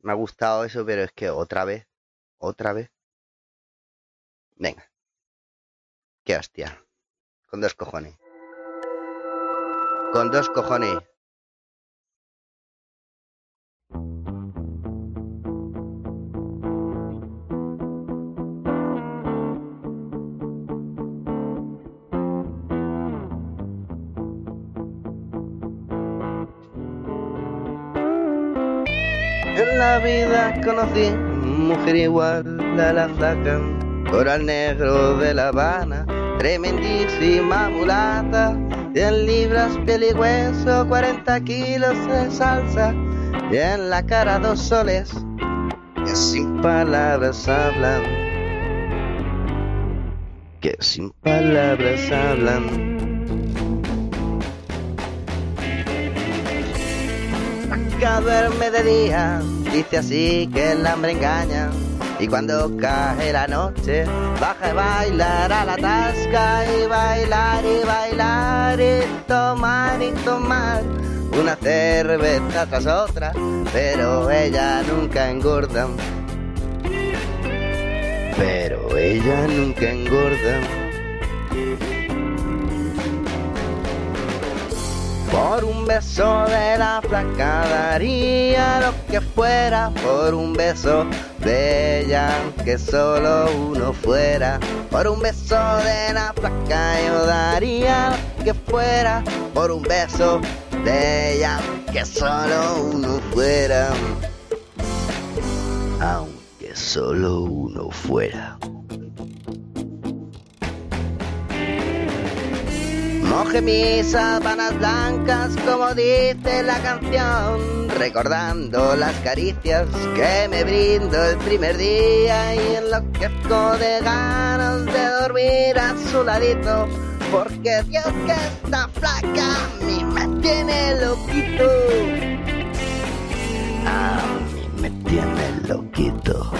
me ha gustado eso, pero es que otra vez, otra vez. Venga. Qué hostia. Con dos cojones. Con dos cojones. Conocí mujer igual a la flaca, coral negro de La Habana, tremendísima mulata, 100 libras piel y hueso, 40 kilos de salsa, y en la cara dos soles, que sin palabras hablan, que sin palabras hablan. Acá duerme de día, dice así que el hambre engaña. Y cuando cae la noche, baja a bailar a la tasca y bailar y bailar y tomar y tomar una cerveza tras otra, pero ella nunca engorda. Pero ella nunca engorda. Por un beso de la flaca daría lo que fuera. Por un beso de ella, aunque solo uno fuera. Por un beso de la flaca yo daría lo que fuera. Por un beso de ella, aunque solo uno fuera. Aunque solo uno fuera. Moje mis sábanas blancas como dice la canción, recordando las caricias que me brindo el primer día y enloquezco de ganas de dormir a su ladito, porque Dios que está flaca a mí me tiene loquito. A mí me tiene loquito.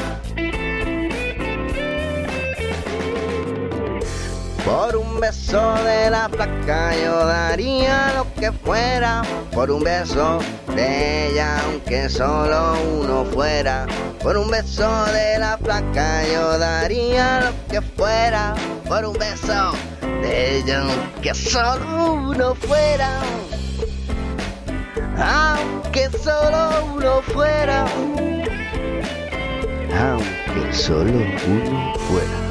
Por un beso de la flaca yo daría lo que fuera. Por un beso de ella, aunque solo uno fuera. Por un beso de la flaca yo daría lo que fuera. Por un beso de ella, aunque solo uno fuera. aunque solo uno fuera, aunque solo uno fuera,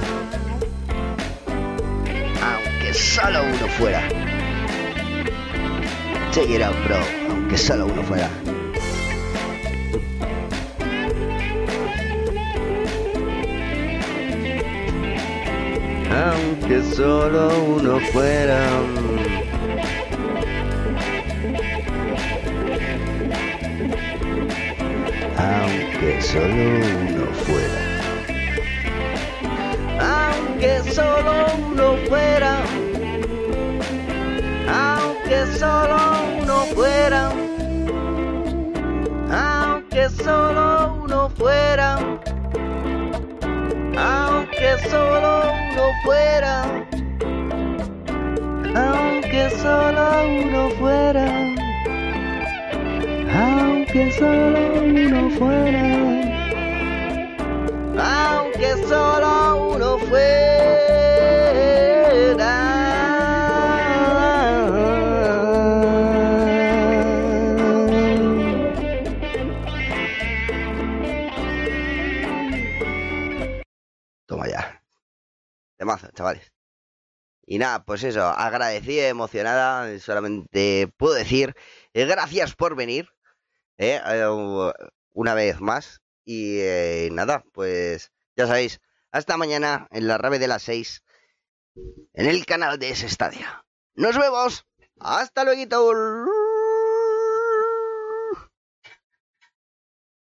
solo uno fuera. Check it out, bro, aunque solo uno fuera. Aunque solo uno fuera. aunque solo uno fuera. Aunque solo uno fuera. Aunque solo uno fuera. Aunque solo uno fuera. Aunque solo uno fuera. Aunque solo uno fuera aunque solo uno fuera, aunque solo uno fuera. Nada, pues eso, agradecida, emocionada, solamente puedo decir eh, gracias por venir. eh, eh, una vez más. Y nada, pues ya sabéis, hasta mañana en la rave de las 6 en el canal de ese estadio. Nos vemos. Hasta luego.